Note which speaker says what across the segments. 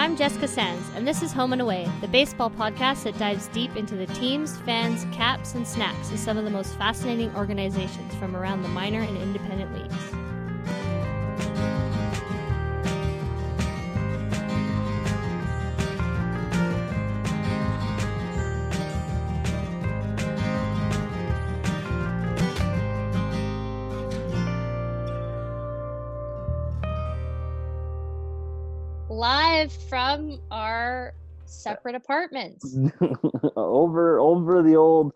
Speaker 1: I'm Jessica Sands, and this is Home and Away, the baseball podcast that dives deep into the teams, fans, caps, and snacks of some of the most fascinating organizations from around the minor and independent leagues. From our separate apartments.
Speaker 2: over over the old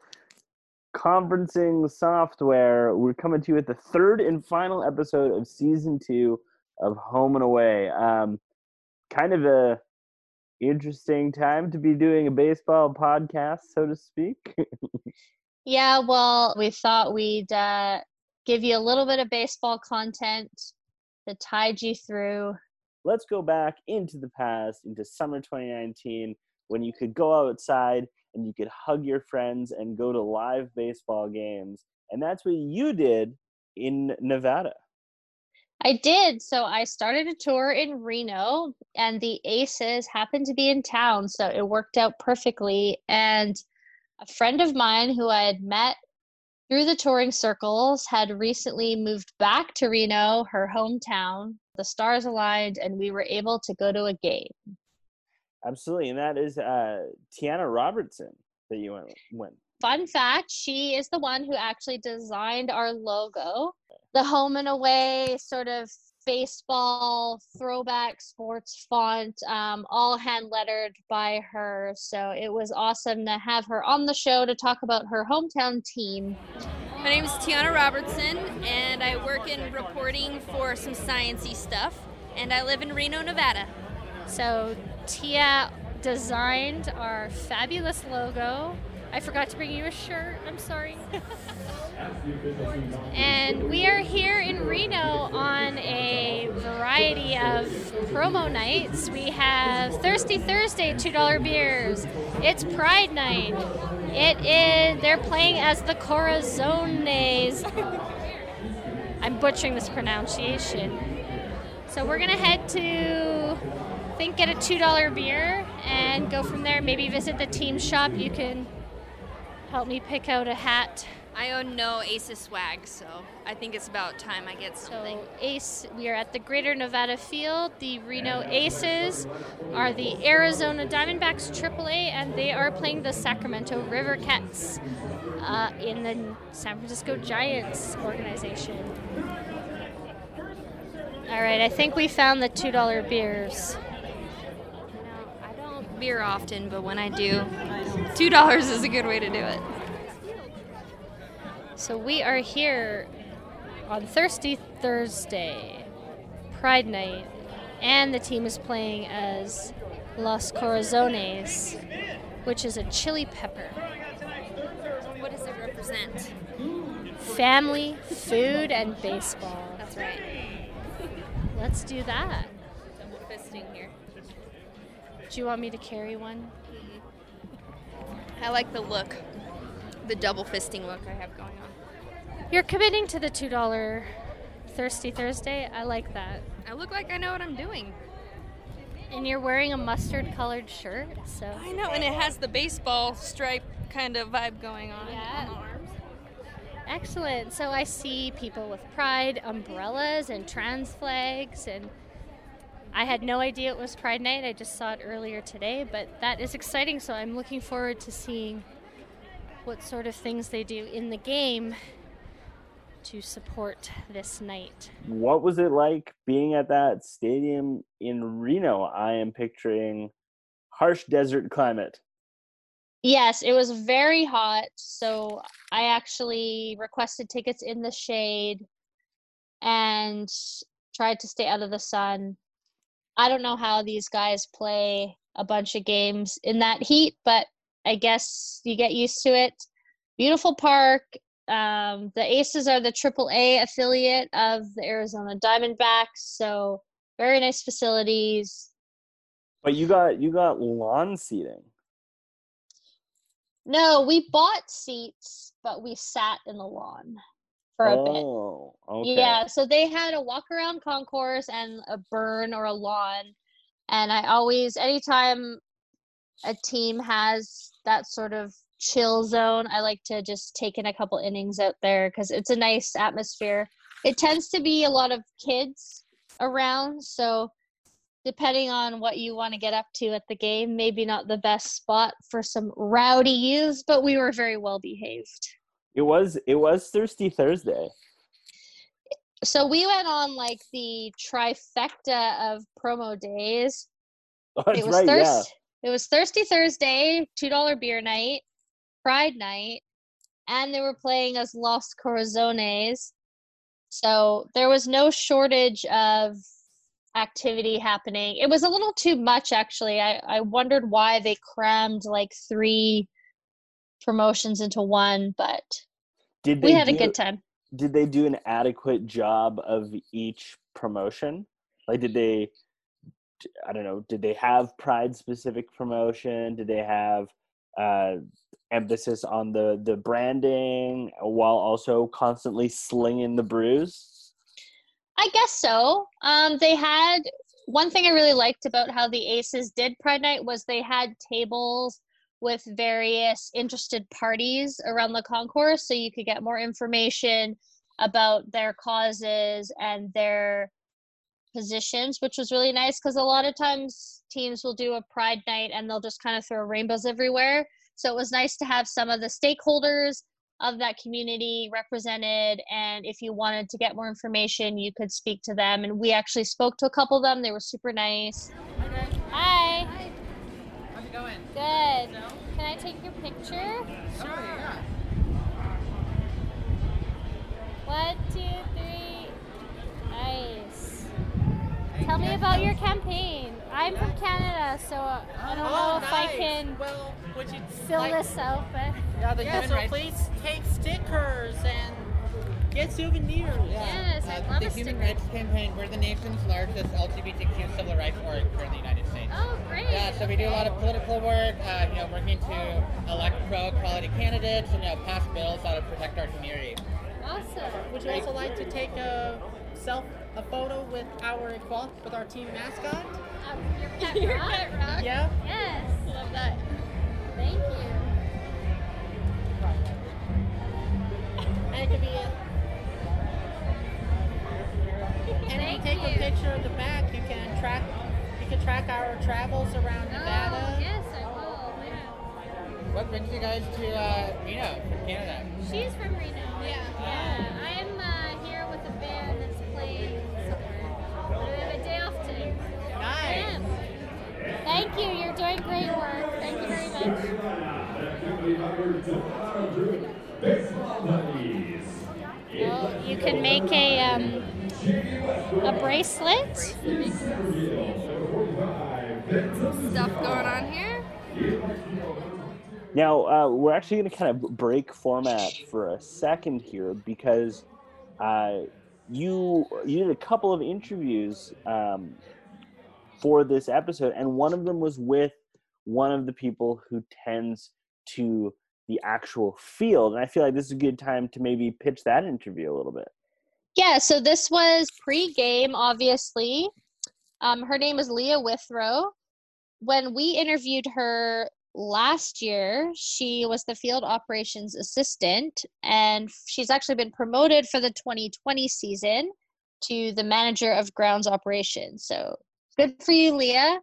Speaker 2: conferencing software. We're coming to you at the third and final episode of season two of Home and Away. Um, kind of a interesting time to be doing a baseball podcast, so to speak.
Speaker 1: Yeah, well, we thought we'd uh, give you a little bit of baseball content to tide you through.
Speaker 2: Let's go back into the past, into summer 2019, when you could go outside and you could hug your friends and go to live baseball games. And that's what you did in Nevada.
Speaker 1: I did. So I started a tour in Reno, and the Aces happened to be in town. So it worked out perfectly. And a friend of mine who I had met through the touring circles had recently moved back to Reno, her hometown. The stars aligned, and we were able to go to a game.
Speaker 2: Absolutely. And that is uh, Tianna Robertson that you went. went.
Speaker 1: Fun fact she is the one who actually designed our logo, the home and away sort of baseball throwback sports font, um, all hand lettered by her. So it was awesome to have her on the show to talk about her hometown team.
Speaker 3: My name is Tianna Robertson, and I work in reporting for some sciency stuff, and I live in Reno, Nevada.
Speaker 1: So Tia designed our fabulous logo. I forgot to bring you a shirt. I'm sorry. and we are here in Reno on a variety of promo nights. We have Thirsty Thursday $2 beers. It's Pride Night. It is they're playing as the Corazones. I'm butchering this pronunciation. So we're gonna head to I think get a two dollar beer and go from there. Maybe visit the team shop. You can help me pick out a hat.
Speaker 3: I own no Aces swag, so I think it's about time I get something.
Speaker 1: So Ace, we are at the Greater Nevada Field. The Reno Aces are the Arizona Diamondbacks AAA, and they are playing the Sacramento River Cats uh, in the San Francisco Giants organization. All right, I think we found the two dollar beers.
Speaker 3: I don't beer often, but when I do, two dollars is a good way to do it.
Speaker 1: So we are here on Thirsty Thursday, Pride Night, and the team is playing as Los Corazones, which is a chili pepper.
Speaker 3: What does it represent?
Speaker 1: Family, food, and baseball.
Speaker 3: That's right.
Speaker 1: Let's do that.
Speaker 3: Double fisting here.
Speaker 1: Do you want me to carry one?
Speaker 3: I like the look, the double fisting look I have going on.
Speaker 1: You're committing to the $2 Thirsty Thursday. I like that.
Speaker 3: I look like I know what I'm doing.
Speaker 1: And you're wearing a mustard colored shirt, so.
Speaker 3: I know, and it has the baseball stripe kind of vibe going on
Speaker 1: Yeah.
Speaker 3: on the arms.
Speaker 1: Excellent. So I see people with pride umbrellas and trans flags and I had no idea it was Pride Night. I just saw it earlier today, but that is exciting. So I'm looking forward to seeing what sort of things they do in the game to support this night.
Speaker 2: What was it like being at that stadium in Reno? I am picturing harsh desert climate.
Speaker 1: Yes, it was very hot. So I actually requested tickets in the shade and tried to stay out of the sun. I don't know how these guys play a bunch of games in that heat, but I guess you get used to it. Beautiful park. Um, the Aces are the AAA affiliate of the Arizona Diamondbacks, so very nice facilities.
Speaker 2: But you got you got lawn seating.
Speaker 1: No, we bought seats, but we sat in the lawn for a bit.
Speaker 2: oh, okay.
Speaker 1: Yeah, so they had a walk around concourse and a berm or a lawn.
Speaker 4: And I always, anytime a team has that sort of chill zone, I like to just take in a couple innings out there because it's a nice atmosphere. It tends to be a lot of kids around, so depending on what you want to get up to at the game, maybe not the best spot for some rowdy youths, but we were very well behaved.
Speaker 2: It was it was Thirsty Thursday.
Speaker 4: So we went on like the trifecta of promo days.
Speaker 2: Oh, that's
Speaker 4: it was
Speaker 2: right, yeah.
Speaker 4: It was Thirsty Thursday, two dollar beer night, Pride night, and they were playing as Los Corazones. So there was no shortage of activity happening. It was a little too much actually. I, I wondered why they crammed like three promotions into one, but
Speaker 2: Did
Speaker 4: we had a good time.
Speaker 2: Did they do an adequate job of each promotion? Like, did they? I don't know. Did they have Pride specific promotion? Did they have uh, emphasis on the the branding while also constantly slinging the brews?
Speaker 4: I guess so. Um, they had one thing I really liked about how the Aces did Pride Night was they had tables with various interested parties around the concourse, so you could get more information about their causes and their positions, which was really nice because a lot of times teams will do a Pride Night and they'll just kind of throw rainbows everywhere. So it was nice to have some of the stakeholders of that community represented and if you wanted to get more information you could speak to them and we actually spoke to a couple of them they were super nice hi
Speaker 5: How's it going?
Speaker 4: Good can i take your picture
Speaker 5: Sure, yeah.
Speaker 4: one two three nice tell me about your campaign i'm from canada so i don't oh, know
Speaker 5: Oh,
Speaker 4: if i can
Speaker 5: Well, would you
Speaker 4: fill
Speaker 5: like,
Speaker 4: this out but
Speaker 5: Yeah, so please take stickers and get souvenirs.
Speaker 4: Yes, I'd love
Speaker 6: the
Speaker 4: a
Speaker 6: Human
Speaker 4: sticker.
Speaker 6: Rights Campaign, we're the nation's largest LGBTQ civil rights org here in the United States.
Speaker 4: Oh great.
Speaker 6: Yeah, so we do a lot of political work, uh, you know, working to elect pro-equality candidates and, you know, pass bills that will protect our community.
Speaker 4: awesome.
Speaker 5: Would you also like to take a self a photo with our equal with our team mascot?
Speaker 4: Um, your pet your pet rock?
Speaker 5: Yeah.
Speaker 4: yes love that. Thank you.
Speaker 5: And it could be a And if you take
Speaker 4: you.
Speaker 5: a picture of the back, you can track you can track our travels around Nevada.
Speaker 4: Oh, yes, I will. Yeah.
Speaker 6: What brings you guys to uh, Reno, from Canada?
Speaker 4: She's from Reno.
Speaker 7: Yeah.
Speaker 4: Yeah. I'm uh, here with a band that's playing somewhere. But I have a day off today.
Speaker 5: Nice.
Speaker 4: am. Thank you. You're doing great work. Thank you very much. Oh, you can make a um, a bracelet.
Speaker 7: Stuff going on here.
Speaker 2: Now, uh, we're actually going to kind of break format for a second here because uh, you you did a couple of interviews um, for this episode, and one of them was with one of the people who tends to the actual field. And I feel like this is a good time to maybe pitch that interview a little bit.
Speaker 4: Yeah, so this was pre-game, obviously. Um, her name is Leah Withrow. When we interviewed her last year, she was the field operations assistant, and she's actually been promoted for the 2020 season to the manager of grounds operations. So good for you, Leah.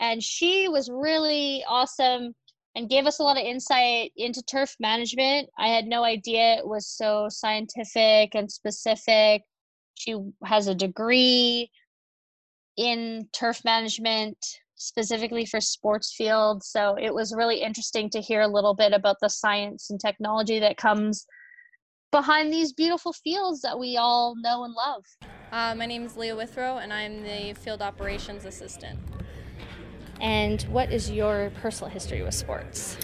Speaker 4: And she was really awesome and gave us a lot of insight into turf management. I had no idea it was so scientific and specific. She has a degree in turf management specifically for sports fields. So it was really interesting to hear a little bit about the science and technology that comes behind these beautiful fields that we all know and love.
Speaker 7: Uh, my name is Leah Withrow, and I'm the field operations assistant.
Speaker 4: And what is your personal history with sports?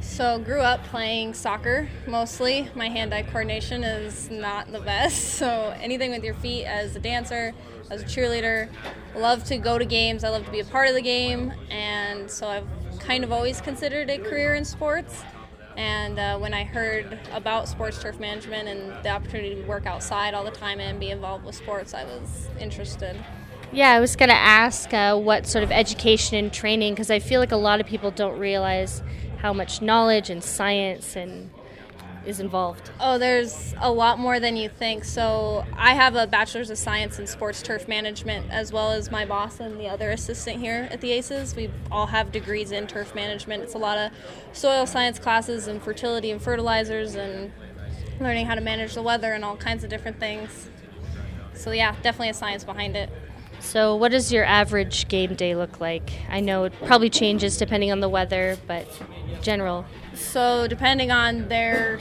Speaker 7: So, grew up playing soccer mostly. My hand-eye coordination is not the best. So, anything with your feet as a dancer, as a cheerleader, love to go to games. I love to be a part of the game, and so I've kind of always considered a career in sports. And uh, when I heard about sports turf management and the opportunity to work outside all the time and be involved with sports, I was interested.
Speaker 1: Yeah, I was going to ask uh, what sort of education and training, because I feel like a lot of people don't realize how much knowledge and science and is involved.
Speaker 7: Oh, there's a lot more than you think. So, I have a bachelor's of science in sports turf management, as well as my boss and the other assistant here at the ACES. We all have degrees in turf management. It's a lot of soil science classes and fertility and fertilizers and learning how to manage the weather and all kinds of different things. So, yeah, definitely a science behind it.
Speaker 1: So, what does your average game day look like? I know it probably changes depending on the weather, but general.
Speaker 7: So, depending on their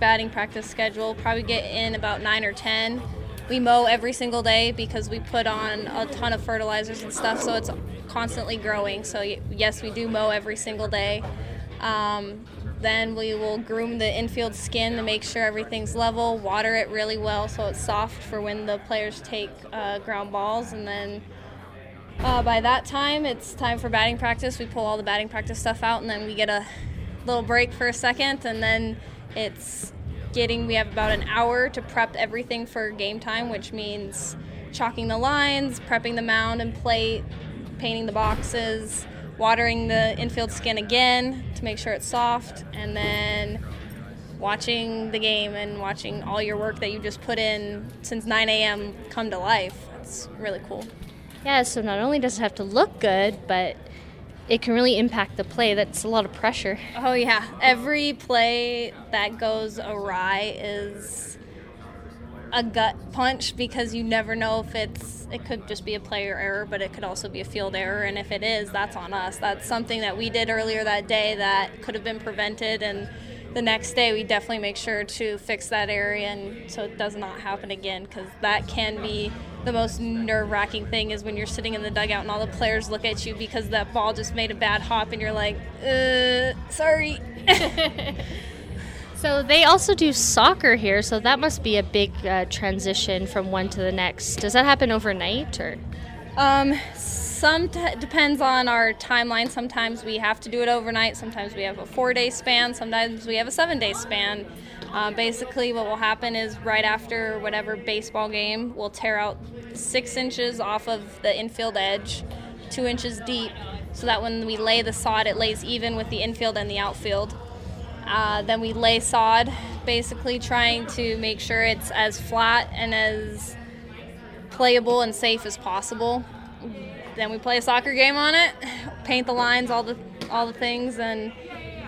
Speaker 7: batting practice schedule, probably get in about nine or ten. We mow every single day because we put on a ton of fertilizers and stuff, so it's constantly growing. So, yes, we do mow every single day. Um, then we will groom the infield skin to make sure everything's level, water it really well so it's soft for when the players take uh, ground balls, and then uh, by that time it's time for batting practice. We pull all the batting practice stuff out, and then we get a little break for a second, and then it's getting. We have about an hour to prep everything for game time, which means chalking the lines, prepping the mound and plate, painting the boxes watering the infield skin again to make sure it's soft, and then watching the game and watching all your work that you just put in since 9 a.m. come to life. It's really cool.
Speaker 1: Yeah, so not only does it have to look good, but it can really impact the play. That's a lot of pressure.
Speaker 7: Oh, yeah. Every play that goes awry is a gut punch because you never know if it's it could just be a player error, but it could also be a field error. And if it is, that's on us. That's something that we did earlier that day that could have been prevented. And the next day, we definitely make sure to fix that area and so it does not happen again because that can be the most nerve wracking thing is when you're sitting in the dugout and all the players look at you because that ball just made a bad hop and you're like, uh, sorry.
Speaker 1: So they also do soccer here, so that must be a big uh, transition from one to the next. Does that happen overnight or?
Speaker 7: Um, some t- depends on our timeline. Sometimes we have to do it overnight. Sometimes we have a four-day span. Sometimes we have a seven-day span. Uh, basically, what will happen is right after whatever baseball game, we'll tear out six inches off of the infield edge, two inches deep, so that when we lay the sod, it lays even with the infield and the outfield. Uh, then we lay sod, basically trying to make sure it's as flat and as playable and safe as possible. Then we play a soccer game on it, paint the lines, all the all the things, and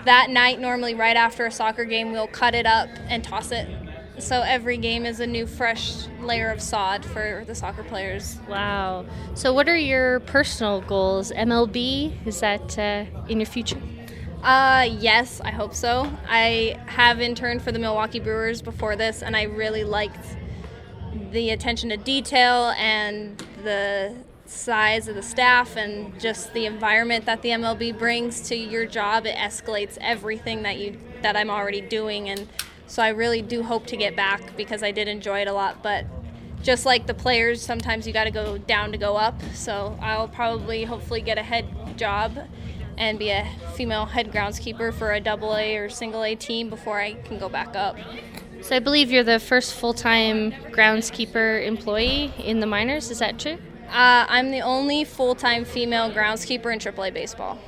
Speaker 7: that night, normally right after a soccer game, we'll cut it up and toss it. So every game is a new, fresh layer of sod for the soccer players.
Speaker 1: Wow. So, what are your personal goals? MLB is that uh, in your future?
Speaker 7: Uh, yes, I hope so. I have interned for the Milwaukee Brewers before this, and I really liked the attention to detail and the size of the staff and just the environment that the MLB brings to your job. It escalates everything that you that I'm already doing, and so I really do hope to get back because I did enjoy it a lot. But just like the players, sometimes you got to go down to go up. So I'll probably, hopefully, get a head job and be a female head groundskeeper for a double A or single A team before I can go back up.
Speaker 1: So I believe you're the first full-time groundskeeper employee in the minors. Is that true?
Speaker 7: Uh, I'm the only full-time female groundskeeper in AAA baseball.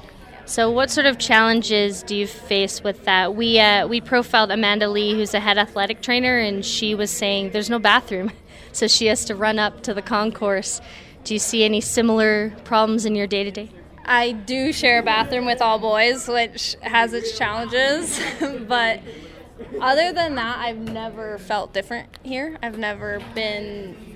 Speaker 1: So, what sort of challenges do you face with that? We uh, we profiled Amanda Lee, who's a head athletic trainer, and she was saying there's no bathroom, so she has to run up to the concourse. Do you see any similar problems in your day to day?
Speaker 7: I do share a bathroom with all boys, which has its challenges, but other than that, I've never felt different here. I've never been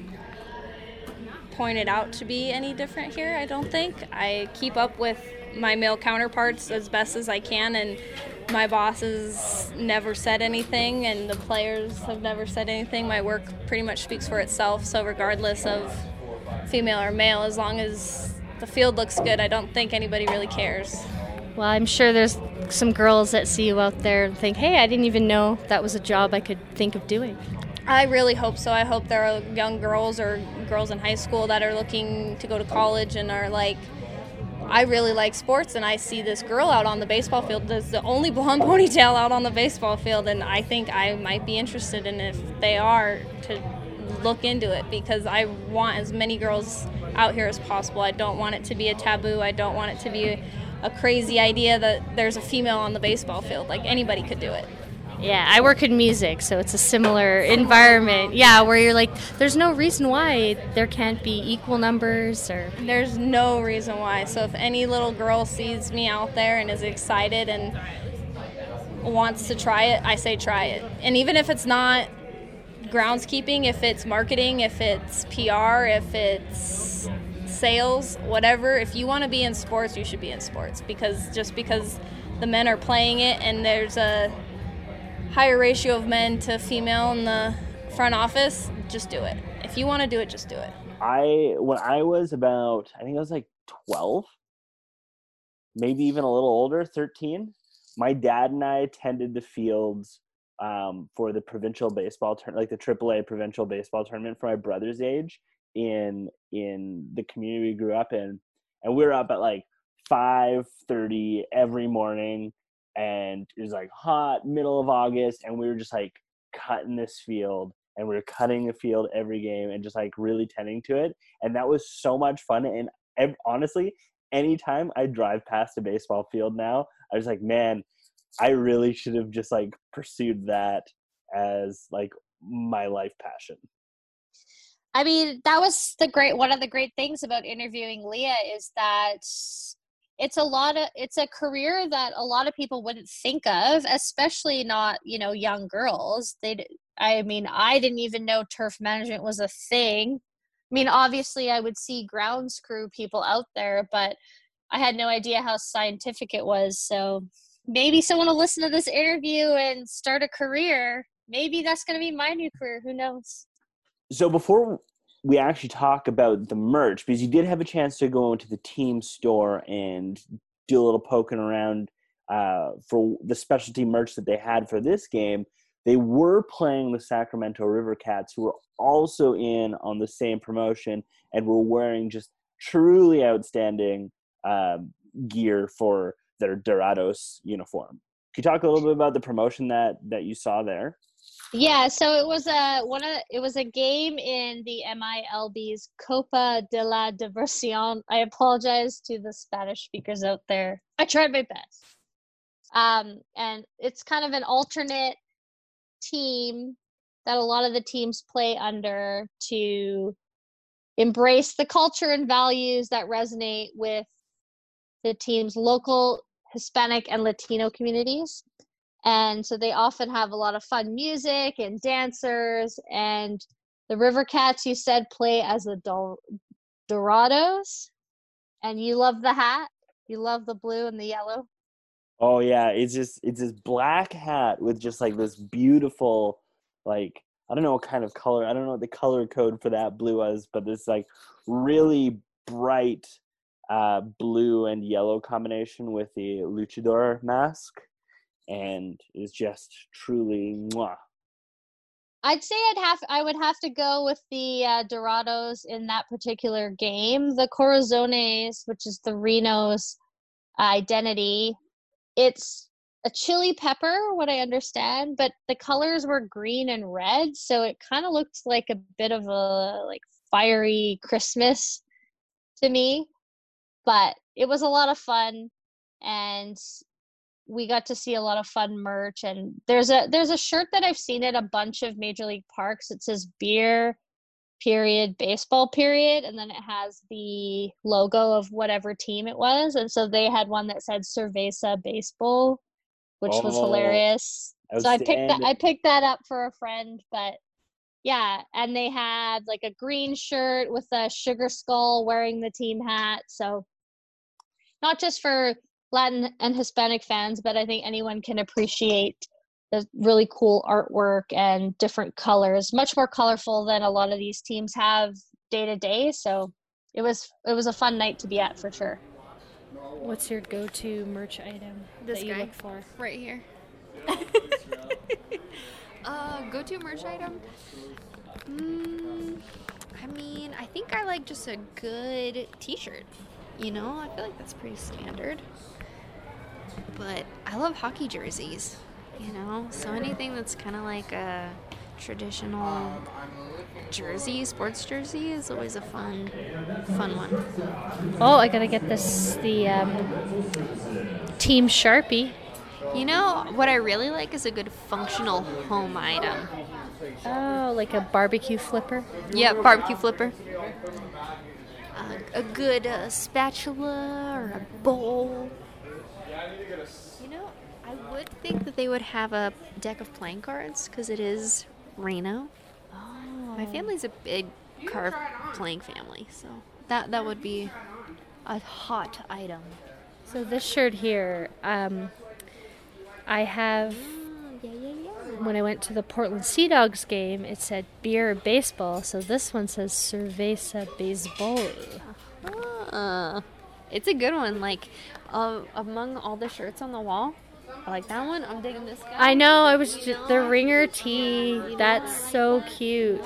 Speaker 7: pointed out to be any different here, I don't think. I keep up with my male counterparts as best as I can, and my bosses never said anything, and the players have never said anything. My work pretty much speaks for itself, so regardless of female or male, as long as the field looks good, I don't think anybody really cares.
Speaker 1: Well, I'm sure there's some girls that see you out there and think, hey, I didn't even know that was a job I could think of doing.
Speaker 7: I really hope so. I hope there are young girls or girls in high school that are looking to go to college and are like, I really like sports, and I see this girl out on the baseball field. That's the only blonde ponytail out on the baseball field, and I think I might be interested in if they are to look into it because I want as many girls out here as possible. I don't want it to be a taboo. I don't want it to be a, a crazy idea that there's a female on the baseball field. Like anybody could do it.
Speaker 1: Yeah, I work in music, so it's a similar environment. Yeah, where you're like, there's no reason why there can't be equal numbers or.
Speaker 7: There's no reason why. So if any little girl sees me out there and is excited and wants to try it, I say try it. And even if it's not groundskeeping, if it's marketing, if it's PR, if it's sales, whatever, if you want to be in sports, you should be in sports because just because the men are playing it and there's a higher ratio of men to female in the front office, just do it. If you want to do it, just do it.
Speaker 2: I when I was about I think I was like 12 maybe even a little older 13 my dad and I attended the fields um, for the provincial baseball turn like the AAA provincial baseball tournament for my brother's age in in the community we grew up in and we were up at like 5:30 every morning and it was like hot middle of August and we were just like cutting this field and we were cutting the field every game and just like really tending to it and that was so much fun and honestly anytime i drive past a baseball field now i was like man i really should have just like pursued that as like my life passion.
Speaker 4: I mean, that was the great one of the great things about interviewing Leah is that it's a lot of it's a career that a lot of people wouldn't think of, especially not, you know, young girls. They I mean, I didn't even know turf management was a thing. I mean, obviously I would see grounds crew people out there, but I had no idea how scientific it was. So maybe someone will listen to this interview and start a career. Maybe that's going to be my new career. Who knows?
Speaker 2: so before we actually talk about the merch because you did have a chance to go into the team store and do a little poking around uh, for the specialty merch that they had for this game. They were playing the sacramento river cats who were also in on the same promotion and were wearing just truly outstanding um, gear for their dorados uniform. Can you talk a little bit about the promotion that that you saw there
Speaker 4: Yeah, so it was a one of it was a game in the MILB's Copa de la Diversión. I apologize to the Spanish speakers out there. I tried my best. Um, and it's kind of an alternate team that a lot of the teams play under to embrace the culture and values that resonate with the team's local Hispanic and Latino communities and so they often have a lot of fun music and dancers and the river cats you said play as the Dor- dorados? And you love the hat? You love the blue and the yellow?
Speaker 2: Oh yeah, it's just it's this black hat with just like this beautiful like I don't know what kind of color I don't know what the color code for that blue was, but this like really bright uh, blue and yellow combination with the luchador mask, and is just truly mwah.
Speaker 4: i'd say i'd have i would have to go with the uh, dorados in that particular game the corazones which is the reno's identity it's a chili pepper what i understand but the colors were green and red so it kind of looked like a bit of a like fiery christmas to me but it was a lot of fun and we got to see a lot of fun merch and there's a there's a shirt that i've seen at a bunch of major league parks. It says beer period baseball period and then it has the logo of whatever team it was and so they had one that said cerveza baseball which was
Speaker 2: Oh,
Speaker 4: hilarious. So i picked that i picked that up for a friend but yeah and they had like a green shirt with a sugar skull wearing the team hat so not just for latin and hispanic fans but i think anyone can appreciate the really cool artwork and different colors much more colorful than a lot of these teams have day to day so it was it was a fun night to be at for sure
Speaker 1: What's your go-to merch item
Speaker 3: This
Speaker 1: that you
Speaker 3: guy.
Speaker 1: look for?
Speaker 3: right here. uh, go-to merch item. Mm, I mean, I think I like just a good T-shirt. You know, I feel like that's pretty standard. But I love hockey jerseys. You know, so anything that's kind of like a traditional jersey, sports jersey is always a fun, fun one.
Speaker 1: Oh, I gotta get this the um, Team Sharpie.
Speaker 3: You know what I really like is a good functional home item.
Speaker 1: Oh, like a barbecue flipper.
Speaker 3: Yeah, barbecue flipper. Uh, a good uh, spatula or a bowl. You know, I would think that they would have a deck of playing cards because it is Reno. My family's a big card playing family, so that that would be a hot item.
Speaker 1: So this shirt here, um, I have.
Speaker 3: Yeah, yeah, yeah.
Speaker 1: When I went to the Portland Sea Dogs game, it said beer baseball. So this one says cerveza baseball.
Speaker 3: Uh, it's a good one. Like, uh, among all the shirts on the wall, I like that one. I'm digging this guy.
Speaker 1: I know. I was just, the ringer tee. That's so cute.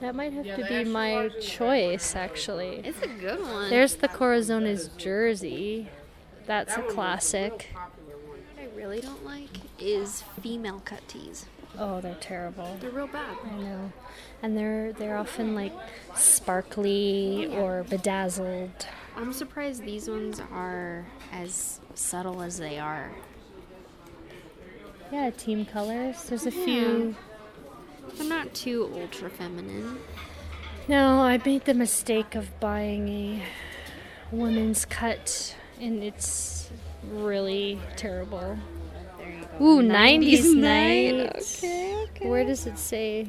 Speaker 1: That might have to be my choice, actually.
Speaker 3: It's a good one.
Speaker 1: There's the Corazones jersey. That's a classic.
Speaker 3: what I really don't like is female cut tees.
Speaker 1: Oh, they're terrible.
Speaker 3: They're real bad.
Speaker 1: I know. And they're they're often like sparkly or bedazzled.
Speaker 3: I'm surprised these ones are as subtle as they are.
Speaker 1: Yeah, team colors. There's a few.
Speaker 3: They're not too ultra feminine.
Speaker 1: No, I made the mistake of buying a woman's cut, and it's really terrible. Ooh, 90s, night.
Speaker 3: Okay, okay.
Speaker 1: Where does it say?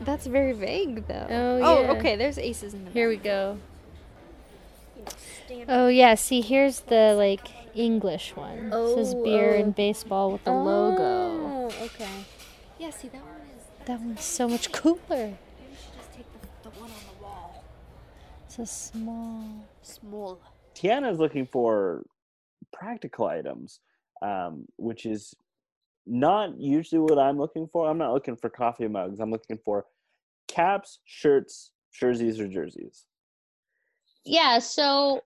Speaker 3: That's very vague, though.
Speaker 1: Oh,
Speaker 3: Oh, okay. There's aces in the
Speaker 1: Here we go. Oh yeah, see here's the like English one. it says
Speaker 3: Oh,
Speaker 1: beer
Speaker 3: oh.
Speaker 1: and baseball with the logo.
Speaker 3: Oh, okay. Yeah, see that one is.
Speaker 1: That one's so much cooler.
Speaker 3: Maybe we should just take the, the one on the wall.
Speaker 1: It's a small.
Speaker 3: Small.
Speaker 2: Tianna's looking for practical items, um, which is not usually what I'm looking for. I'm not looking for coffee mugs. I'm looking for caps, shirts, jerseys, or jerseys.
Speaker 4: Yeah, so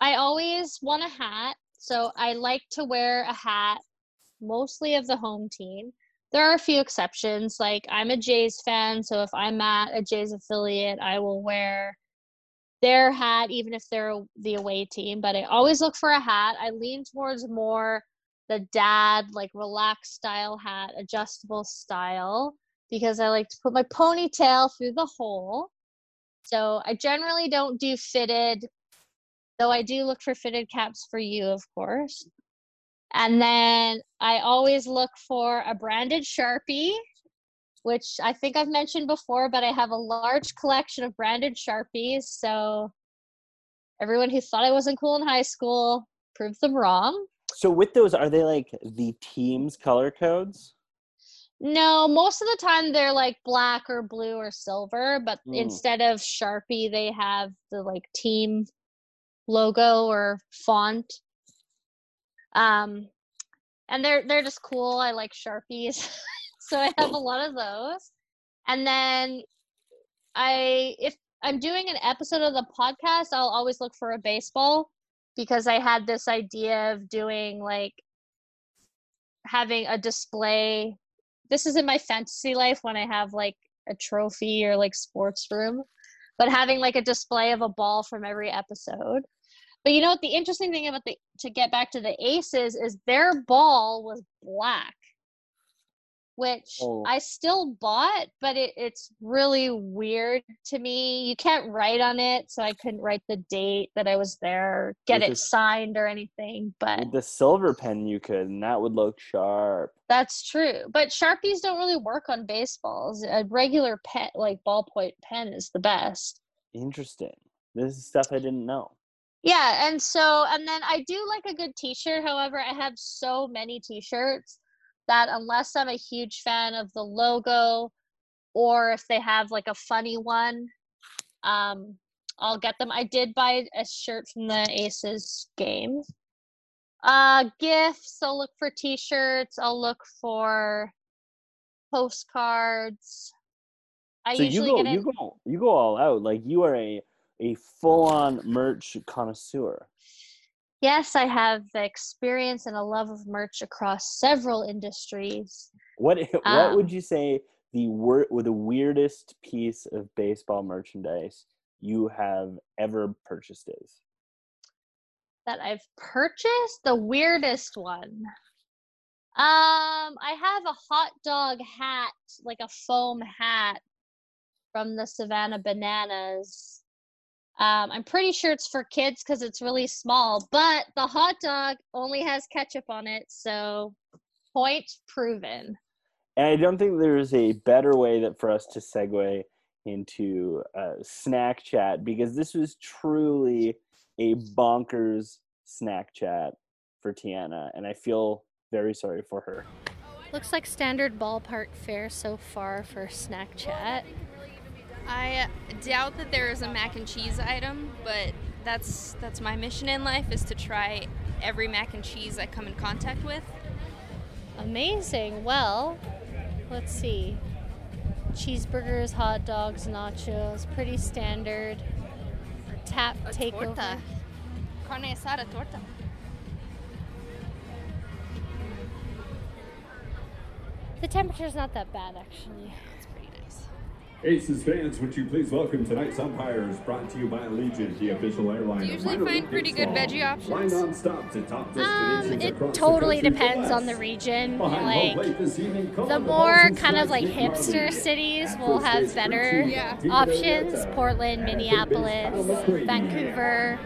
Speaker 4: I always want a hat. So I like to wear a hat mostly of the home team. There are a few exceptions. Like I'm a Jays fan, so if I'm at a Jays affiliate, I will wear their hat even if they're the away team, but I always look for a hat. I lean towards more the dad like relaxed style hat, adjustable style because I like to put my ponytail through the hole. So I generally don't do fitted, though I do look for fitted caps for you, of course. And then I always look for a branded Sharpie, which I think I've mentioned before, but I have a large collection of branded Sharpies. So everyone who thought I wasn't cool in high school proved them wrong.
Speaker 2: So with those, are they like the team's color codes?
Speaker 4: No, most of the time they're like black or blue or silver, but
Speaker 2: Mm.
Speaker 4: instead of Sharpie, they have the like team logo or font. Um, and they're they're just cool. I like Sharpies, so I have a lot of those. And then I, if I'm doing an episode of the podcast, I'll always look for a baseball because I had this idea of doing like having a display this is in my fantasy life when I have like a trophy or like sports room, but having like a display of a ball from every episode. But you know what? The interesting thing about the to get back to the Aces is their ball was black, which
Speaker 2: Oh.
Speaker 4: I still bought, but it, it's really weird to me. You can't write on it, so I couldn't write the date that I was there, get
Speaker 2: With
Speaker 4: it
Speaker 2: the-
Speaker 4: signed or anything. But
Speaker 2: the silver pen, you could, and that would look sharp.
Speaker 4: That's true. But Sharpies don't really work on baseballs. A regular pen, like ballpoint pen, is the best.
Speaker 2: Interesting. This is stuff I didn't know.
Speaker 4: Yeah, and so, and then I do like a good t shirt. However, I have so many t shirts that unless I'm a huge fan of the logo or if they have like a funny one, um, I'll get them. I did buy a shirt from the Aces game. Uh, gifts, I'll look for t shirts, I'll look for postcards. I
Speaker 2: so you go, you go, you go all out. Like you are a a full on merch connoisseur.
Speaker 4: Yes, I have experience and a love of merch across several industries.
Speaker 2: What what
Speaker 4: Um,
Speaker 2: would you say the wor- or the weirdest piece of baseball merchandise you have ever purchased is?
Speaker 4: that I've purchased. The weirdest one. Um, I have a hot dog hat, like a foam hat from the Savannah Bananas. Um, I'm pretty sure it's for kids because it's really small, but the hot dog only has ketchup on it, so point proven.
Speaker 2: And I don't think there's a better way that for us to segue into uh, snack chat because this was truly a bonkers snack chat for Tianna, and I feel very sorry for her.
Speaker 1: Looks like standard ballpark fare so far for snack chat.
Speaker 3: I doubt that there is a mac and cheese item, but that's that's my mission in life is to try every mac and cheese I come in contact with.
Speaker 1: Amazing. Well, let's see. Cheeseburgers, hot dogs, nachos, pretty standard. Tap take
Speaker 3: A
Speaker 1: takeover.
Speaker 3: torta. Carne asada torta.
Speaker 1: The temperature's not that bad actually.
Speaker 3: It's pretty nice.
Speaker 8: Aces fans, would you please welcome tonight's umpires, brought to you by Allegiant, the official airline.
Speaker 3: Do you usually find pretty good veggie options?
Speaker 8: Fly non-stop to top
Speaker 1: Um,
Speaker 8: destinations
Speaker 1: it
Speaker 8: across the
Speaker 1: totally depends on the region.
Speaker 8: Behind
Speaker 1: Like
Speaker 8: evening,
Speaker 1: the more kind of like hipster cities will have better
Speaker 3: Yeah.
Speaker 1: Options. Portland, Minneapolis. Vancouver.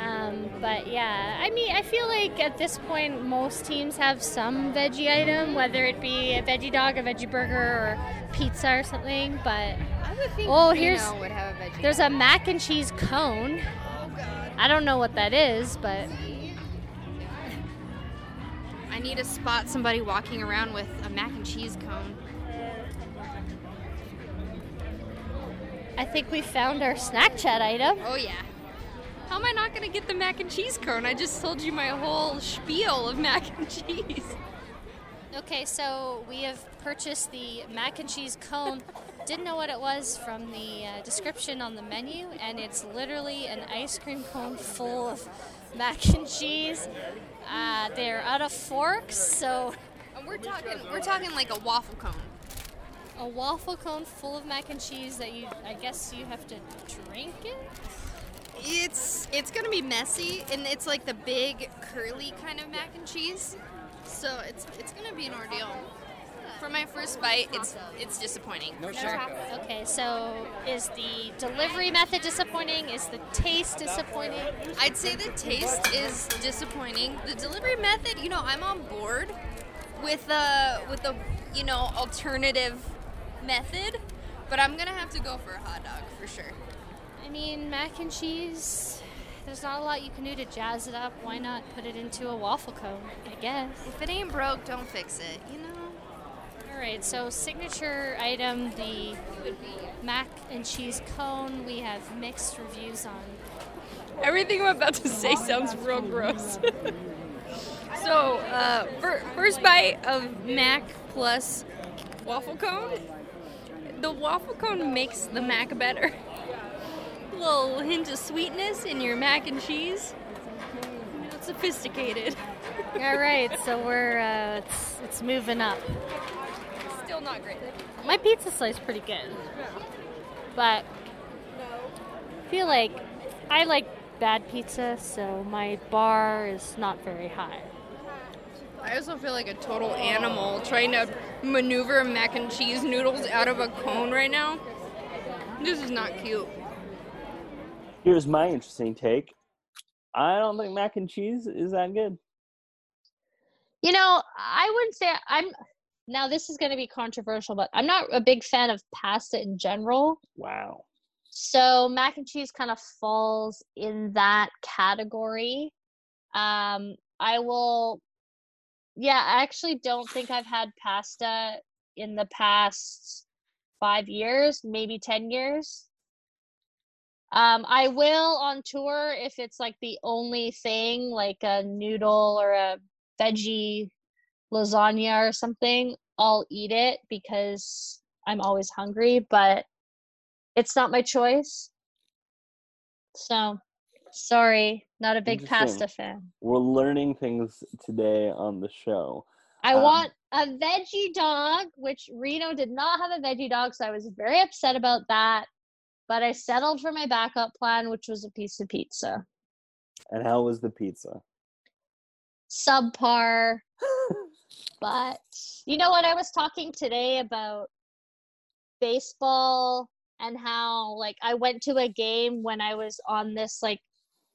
Speaker 1: Um, but yeah, I mean, I feel like at this point most teams have some veggie item, whether it be a veggie dog, a veggie burger, or pizza or something. But
Speaker 3: I would think
Speaker 1: Oh, here's-
Speaker 3: would have a veggie.
Speaker 1: there's a mac and cheese cone.
Speaker 3: Oh god.
Speaker 1: I don't know what that is, but
Speaker 3: I need to spot somebody walking around with a mac and cheese cone.
Speaker 1: I think we found our snack chat item.
Speaker 3: Oh yeah. How am I not gonna get the mac and cheese cone? I just told you my whole spiel of mac and cheese.
Speaker 1: Okay, so we have purchased the mac and cheese cone. Didn't know what it was from the uh, description on the menu, and it's literally an ice cream cone full of mac and cheese. Uh, they're out of forks, so
Speaker 3: And we're talking we're talking like a waffle cone.
Speaker 1: a waffle cone full of mac and cheese that you, I guess, you have to drink it.
Speaker 3: It's it's gonna be messy and it's like the big curly kind of mac and cheese. So it's it's gonna be an ordeal. For my first bite, it's it's disappointing. No sure.
Speaker 1: Okay, so is the delivery method disappointing? Is the taste disappointing?
Speaker 3: I'd say the taste is disappointing. The delivery method, you know, I'm on board with a with a you know alternative method, but I'm gonna have to go for a hot dog for sure.
Speaker 1: I mean, mac and cheese. There's not a lot you can do to jazz it up. Why not put it into a waffle cone? I guess.
Speaker 3: If it ain't broke, don't fix it. You know.
Speaker 1: All right. So signature item, the mac and cheese cone. We have mixed reviews on.
Speaker 3: Everything I'm about to say sounds real gross. so, uh, fir- first bite of mac plus waffle cone. The waffle cone makes the mac better. A little hint of sweetness in your mac and cheese. It's sophisticated.
Speaker 1: All right. So we're uh, it's it's moving up.
Speaker 3: Still not great.
Speaker 1: My pizza slice pretty good, but I feel like I like bad pizza, so my bar is not very high.
Speaker 3: I also feel like a total animal trying to maneuver mac and cheese noodles out of a cone right now. This is not cute.
Speaker 2: Here's my interesting take. I don't think mac and cheese is that good.
Speaker 4: You know, I wouldn't say I'm. Now, this is going to be controversial, but I'm not a big fan of pasta in general.
Speaker 2: Wow.
Speaker 4: So mac and cheese kind of falls in that category. Um, I will. Yeah, I actually don't think I've had pasta in the past five years, maybe ten years. Um, I will on tour if it's like the only thing, like a noodle or a veggie lasagna or something. I'll eat it because I'm always hungry, but it's not my choice. So, sorry, not a big pasta fan.
Speaker 2: We're learning things today on the show.
Speaker 4: I
Speaker 2: Um,
Speaker 4: want a veggie dog, which Reno did not have a veggie dog, so I was very upset about that. But I settled for my backup plan, which was a piece of pizza.
Speaker 2: And how was the pizza?
Speaker 4: Subpar. but you know what? I was talking today about baseball and how like I went to a game when I was on this like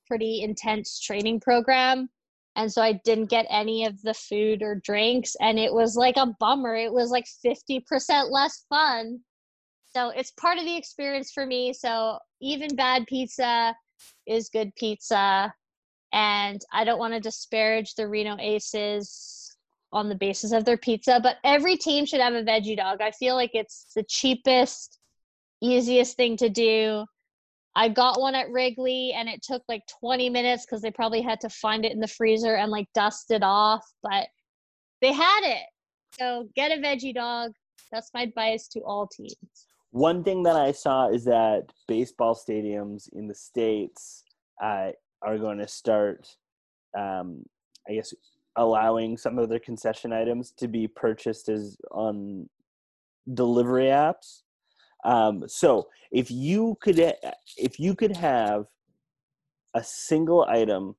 Speaker 4: pretty intense training program and so I didn't get any of the food or drinks and it was like a bummer. It was like 50% less fun. So it's part of the experience for me. So even bad pizza is good pizza and I don't want to disparage the Reno Aces on the basis of their pizza, but every team should have a veggie dog. I feel like it's the cheapest, easiest thing to do. I got one at Wrigley and it took like 20 minutes because they probably had to find it in the freezer and like dust it off, but they had it. So get a veggie dog. That's my advice to all teams.
Speaker 2: One thing that I saw is that baseball stadiums in the states uh, are going to start, um, I guess, allowing some of their concession items to be purchased as on delivery apps. Um, so if you could, if you could have a single item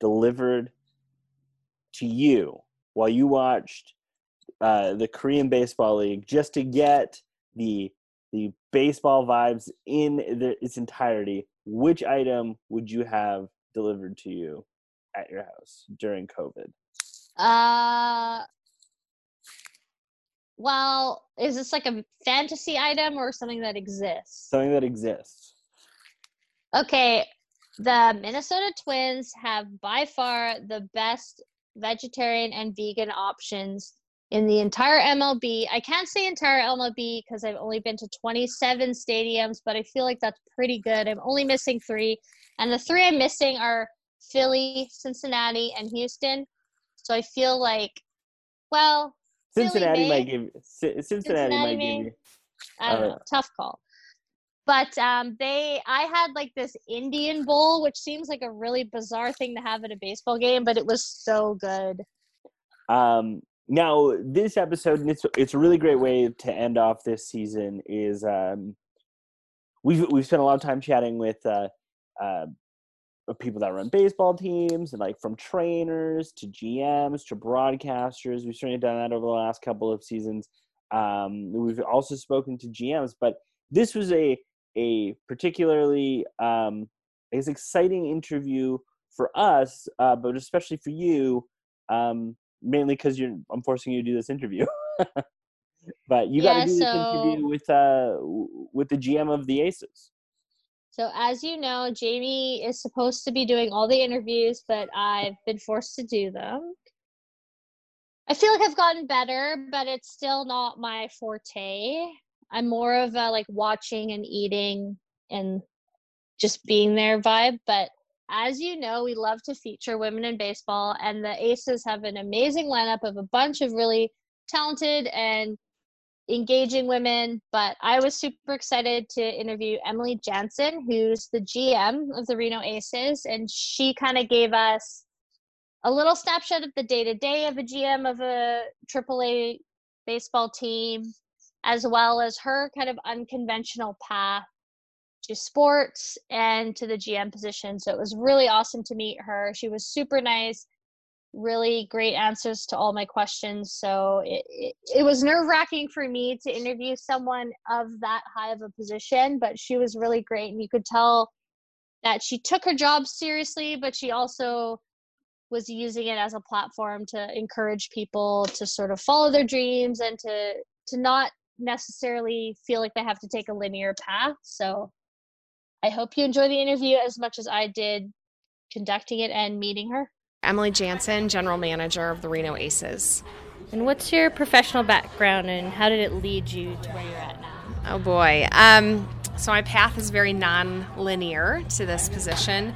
Speaker 2: delivered to you while you watched uh, the Korean Baseball League, just to get the the baseball vibes in the, its entirety, which item would you have delivered to you at your house during COVID?
Speaker 4: Uh, well, is this like a fantasy item or something that exists?
Speaker 2: Something that exists.
Speaker 4: Okay, the Minnesota Twins have by far the best vegetarian and vegan options in the entire MLB. I can't say entire MLB because I've only been to 27 stadiums, but I feel like that's pretty good. I'm only missing three, and the three I'm missing are Philly, Cincinnati, and Houston. So I feel like, well,
Speaker 2: Cincinnati might give Cincinnati, Cincinnati might give you.
Speaker 4: I don't know, tough call. But um, they, I had like this Indian bowl, which seems like a really bizarre thing to have at a baseball game, but it was so good.
Speaker 2: Um, now this episode, and it's it's a really great way to end off this season. Is um, we've we've spent a lot of time chatting with uh, uh, people that run baseball teams and like from trainers to GMs to broadcasters. We've certainly done that over the last couple of seasons. Um, we've also spoken to GMs, but this was a a particularly um, exciting interview for us, uh, but especially for you, um, mainly because you're I'm forcing you to do this interview. but you got to
Speaker 4: Yeah,
Speaker 2: do this interview with uh, with the GM of the Aces.
Speaker 4: So as you know, Jamie is supposed to be doing all the interviews, but I've been forced to do them. I feel like I've gotten better, but it's still not my forte. I'm more of a like watching and eating and just being there vibe. But as you know, we love to feature women in baseball, and the Aces have an amazing lineup of a bunch of really talented and engaging women. But I was super excited to interview Emily Jaenson, who's the GM of the Reno Aces, and she kind of gave us a little snapshot of the day to day of a GM of a AAA baseball team, as well as her kind of unconventional path to sports and to the GM position. So it was really awesome to meet her. She was super nice, really great answers to all my questions. So it, it, it was nerve wracking for me to interview someone of that high of a position, but she was really great. And you could tell that she took her job seriously, but she also was using it as a platform to encourage people to sort of follow their dreams and to to not necessarily feel like they have to take a linear path. So I hope you enjoy the interview as much as I did conducting it and meeting her.
Speaker 9: Emily Jaenson, General Manager of the Reno Aces.
Speaker 1: And what's your professional background and how did it lead you to where you're at now?
Speaker 9: Oh boy. Um, so my path is very non-linear to this position.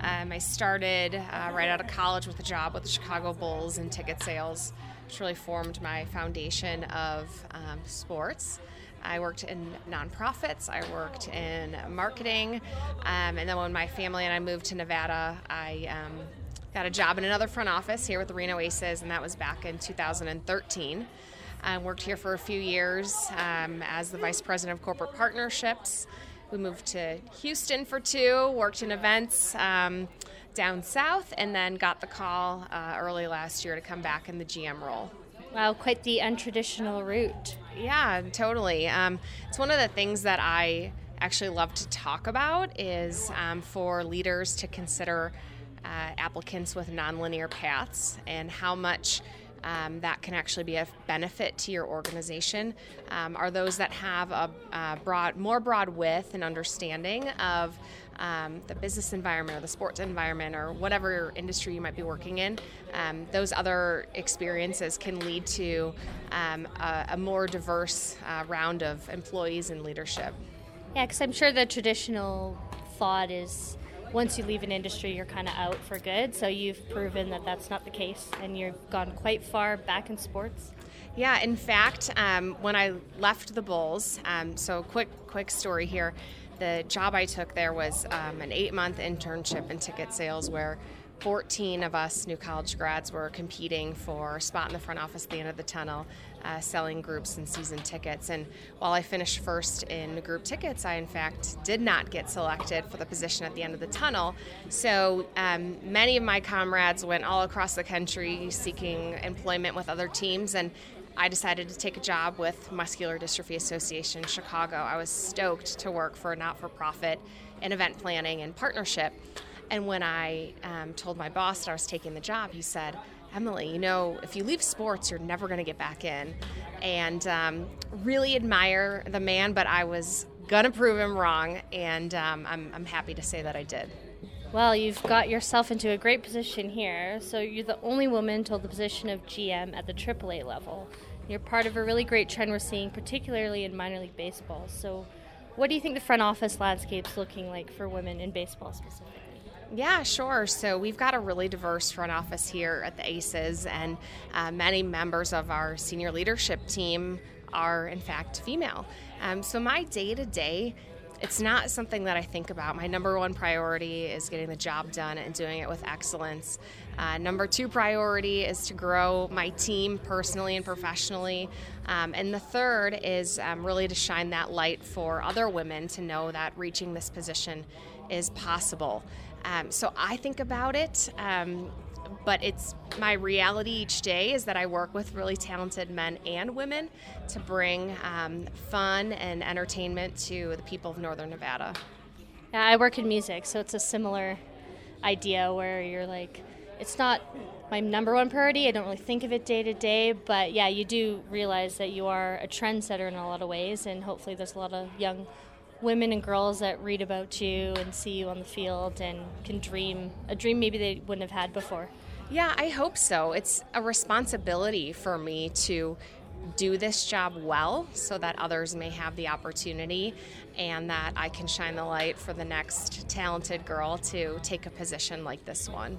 Speaker 9: Um, I started uh, right out of college with a job with the Chicago Bulls in ticket sales, which really formed my foundation of um, sports. I worked in nonprofits, I worked in marketing, um, and then when my family and I moved to Nevada, I um, got a job in another front office here with the Reno Aces, and that was back in 2013. I worked here for a few years um, as the vice president of corporate partnerships. We moved to Houston for two, worked in events um, down south, and then got the call uh, early last year to come back in the GM role.
Speaker 1: Wow, quite the untraditional route.
Speaker 9: Yeah, totally. Um, it's one of the things that I actually love to talk about is um, for leaders to consider uh, applicants with nonlinear paths and how much um, that can actually be a benefit to your organization um, are those that have a, a, broad, more broad width and understanding of um, the business environment or the sports environment or whatever industry you might be working in. Um, those other experiences can lead to um, a, a, more diverse uh, round of employees and leadership.
Speaker 1: Yeah, because I'm sure the traditional thought is once you leave an industry, you're kind of out for good. So you've proven that that's not the case, and you've gone quite far back in sports.
Speaker 9: Yeah, in fact, um, when I left the Bulls, um, so quick quick story here, the job I took there was um, an eight month internship in ticket sales where 14 of us new college grads were competing for a spot in the front office at the end of the tunnel, uh, selling groups and season tickets. And while I finished first in group tickets, I in fact did not get selected for the position at the end of the tunnel. So um, many of my comrades went all across the country seeking employment with other teams, and I decided to take a job with Muscular Dystrophy Association Chicago. I was stoked to work for a not for profit in event planning and partnership. And when I um, told my boss that I was taking the job, he said, Emily, you know, if you leave sports, you're never going to get back in. And um, really admire the man, but I was going to prove him wrong. And um, I'm, I'm happy to say that I did.
Speaker 1: Well, you've got yourself into a great position here. So you're the only woman to hold the position of GM at the AAA level. You're part of a really great trend we're seeing, particularly in minor league baseball. So, what do you think the front office landscape's looking like for women in baseball specifically?
Speaker 9: Yeah, sure. So we've got a really diverse front office here at the ACES, and uh, many members of our senior leadership team are, in fact, female. Um, so my day to day, it's not something that I think about. My number one priority is getting the job done and doing it with excellence. Uh, number two priority is to grow my team personally and professionally. Um, and the third is um, really to shine that light for other women to know that reaching this position is possible. Um, so I think about it, um, but it's my reality each day is that I work with really talented men and women to bring um, fun and entertainment to the people of Northern Nevada.
Speaker 1: Yeah, I work in music, so it's a similar idea where you're like, it's not my number one priority. I don't really think of it day to day, but yeah, you do realize that you are a trendsetter in a lot of ways, and hopefully, there's a lot of young women and girls that read about you and see you on the field and can dream a dream maybe they wouldn't have had before.
Speaker 9: Yeah, I hope so. It's a responsibility for me to do this job well so that others may have the opportunity and that I can shine the light for the next talented girl to take a position like this one.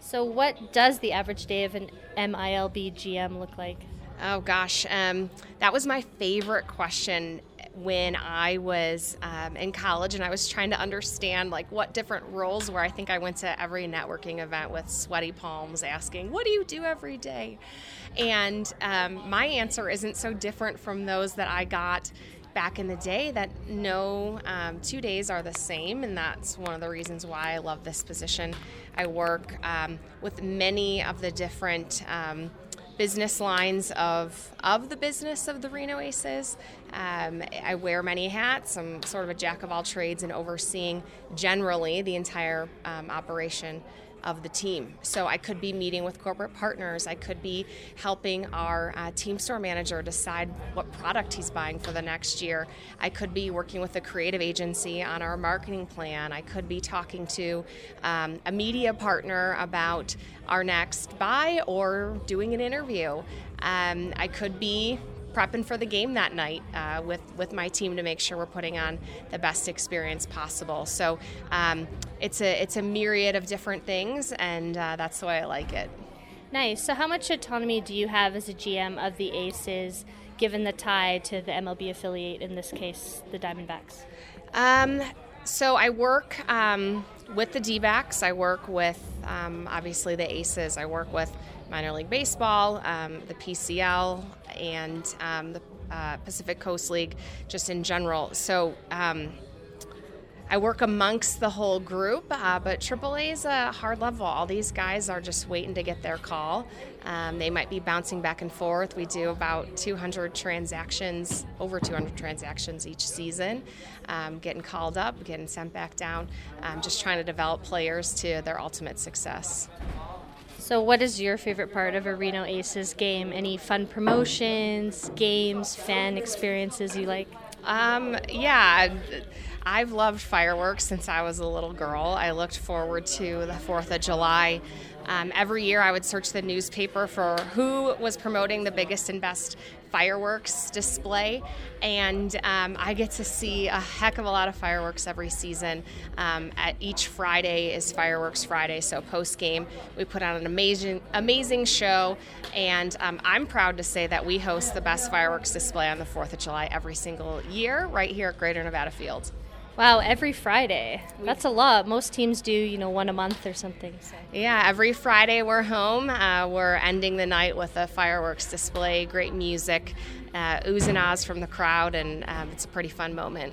Speaker 1: So, what does the average day of an MILB GM look like?
Speaker 9: Oh gosh, um, that was my favorite question when I was um, in college and I was trying to understand like what different roles were. I think I went to every networking event with sweaty palms asking, What do you do every day? And um, my answer isn't so different from those that I got back in the day that no um, two days are the same and that's one of the reasons why i love this position i work um, with many of the different um, business lines of of the business of the Reno Aces. Um, I wear many hats. I'm sort of a jack of all trades and overseeing generally the entire um, operation of the team. So I could be meeting with corporate partners. I could be helping our uh, team store manager decide what product he's buying for the next year. I could be working with a creative agency on our marketing plan. I could be talking to um, a media partner about our next buy or doing an interview. Um, I could be prepping for the game that night uh, with with my team to make sure we're putting on the best experience possible. So um, it's a it's a myriad of different things, and uh, that's the way I like it.
Speaker 1: Nice. So how much autonomy do you have as a GM of the Aces, given the tie to the MLB affiliate, in this case, the Diamondbacks?
Speaker 9: Um, so I work um, with the D backs, I work with um, obviously the Aces. I work with minor league baseball, um, the PCL, and um, the uh, Pacific Coast League, just in general. So um, I work amongst the whole group, uh, but AAA is a hard level. All these guys are just waiting to get their call. Um, they might be bouncing back and forth. We do about 200 transactions, over 200 transactions each season, um, getting called up, getting sent back down, um, just trying to develop players to their ultimate success.
Speaker 1: So, what is your favorite part of a Reno Aces game? Any fun promotions, games, fan experiences you like?
Speaker 9: Um, yeah. I've loved fireworks since I was a little girl. I looked forward to the 4th of July. Um, every year I would search the newspaper for who was promoting the biggest and best fireworks display, and um, I get to see a heck of a lot of fireworks every season. Um, at each Friday is Fireworks Friday, so post game we put on an amazing, amazing show, and um, I'm proud to say that we host the best fireworks display on the 4th of July every single year right here at Greater Nevada Field.
Speaker 1: Wow, every Friday. That's a lot. Most teams do, you know, one a month or something. So.
Speaker 9: Yeah, every Friday we're home. Uh, we're ending the night with a fireworks display, great music, uh, oohs and ahs from the crowd, and um, it's a pretty fun moment.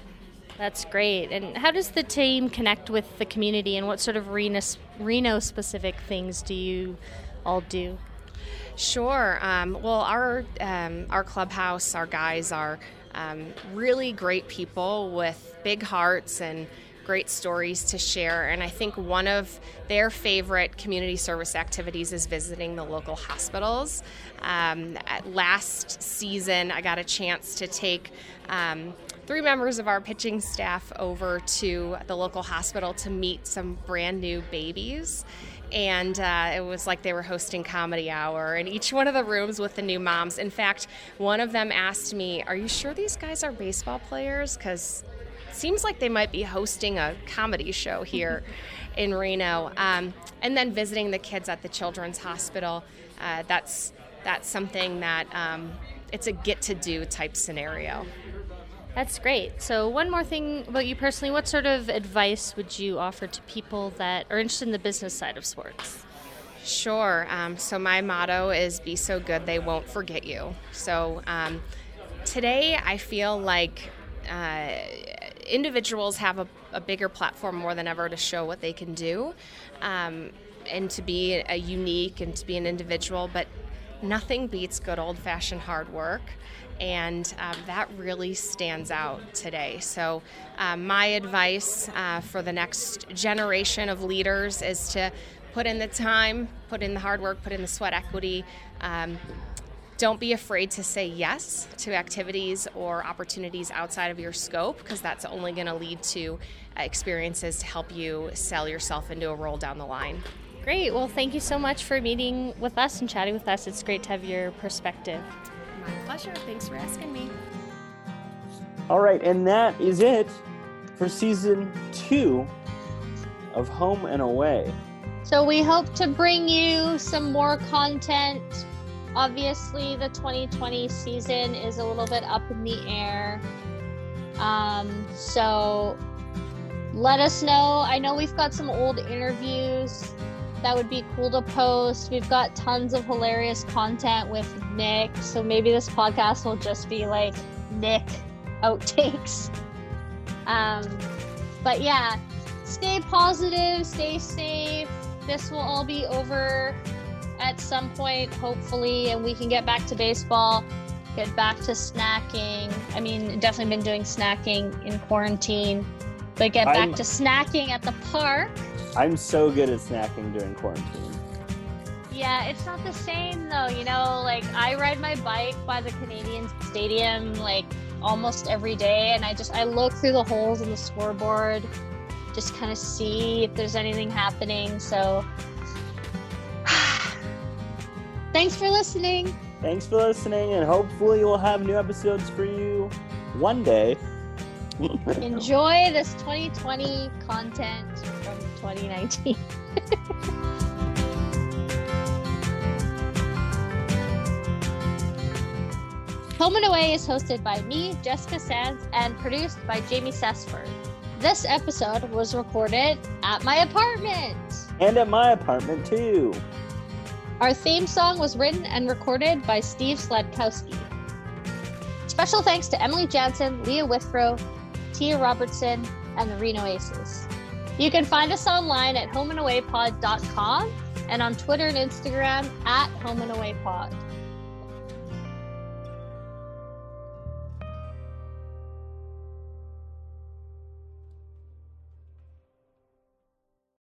Speaker 1: That's great. And how does the team connect with the community, and what sort of Reno specific things do you all do?
Speaker 9: Sure. Um, well, our um, our clubhouse, our guys are um, really great people with big hearts and great stories to share. And I think one of their favorite community service activities is visiting the local hospitals. Um, last season, I got a chance to take um, three members of our pitching staff over to the local hospital to meet some brand new babies and uh, it was like they were hosting comedy hour in each one of the rooms with the new moms. In fact one of them asked me are you sure these guys are baseball players? Because seems like they might be hosting a comedy show here in reno. Um, and then visiting the kids at the children's hospital uh, that's that's something that um, it's a get to do type scenario
Speaker 1: that's great. So, one more thing about you personally what sort of advice would you offer to people that are interested in the business side of sports?
Speaker 9: Sure. Um, so, my motto is be so good they won't forget you. So, um, today I feel like uh, individuals have a, a, bigger platform more than ever to show what they can do um, and to be a unique and to be an individual, but nothing beats good old fashioned hard work and um, that really stands out today. So, um, my advice uh, for the next generation of leaders is to put in the time, put in the hard work, put in the sweat equity. Um, don't be afraid to say yes to activities or opportunities outside of your scope because that's only going to lead to uh, experiences to help you sell yourself into a role down the line.
Speaker 1: Great. Well, thank you so much for meeting with us and chatting with us. It's great to have your perspective.
Speaker 9: My pleasure. Thanks for asking me.
Speaker 2: All right, and that is it for season two of Home and Away.
Speaker 4: So we hope to bring you some more content. Obviously, the 2020 season is a little bit up in the air. Um, so let us know. I know we've got some old interviews that would be cool to post. We've got tons of hilarious content with Nick, so maybe this podcast will just be like Nick outtakes. Um, but yeah, stay positive, stay safe. This will all be over at some point, hopefully, and we can get back to baseball, get back to snacking. I mean, definitely been doing snacking in quarantine, but get back I'm... to snacking at the park
Speaker 2: I'm so good at snacking during quarantine.
Speaker 4: Yeah, it's not the same though. You know, like I ride my bike by the Canadian Stadium like almost every day, and I just I look through the holes in the scoreboard, just kind of see if there's anything happening. So, thanks for listening.
Speaker 2: Thanks for listening, and hopefully we'll have new episodes for you one day.
Speaker 4: Enjoy this 2020 content from 2019. Home and Away is hosted by me, Jessica Sands, and produced by Jamie Sessford. This episode was recorded at my apartment.
Speaker 2: And at my apartment, too.
Speaker 4: Our theme song was written and recorded by Steve Sladkowski. Special thanks to Emily Jaenson, Leah Withrow, Tianna Robertson, and the Reno Aces. You can find us online at homeandawaypod.com and on Twitter and Instagram at homeandawaypod.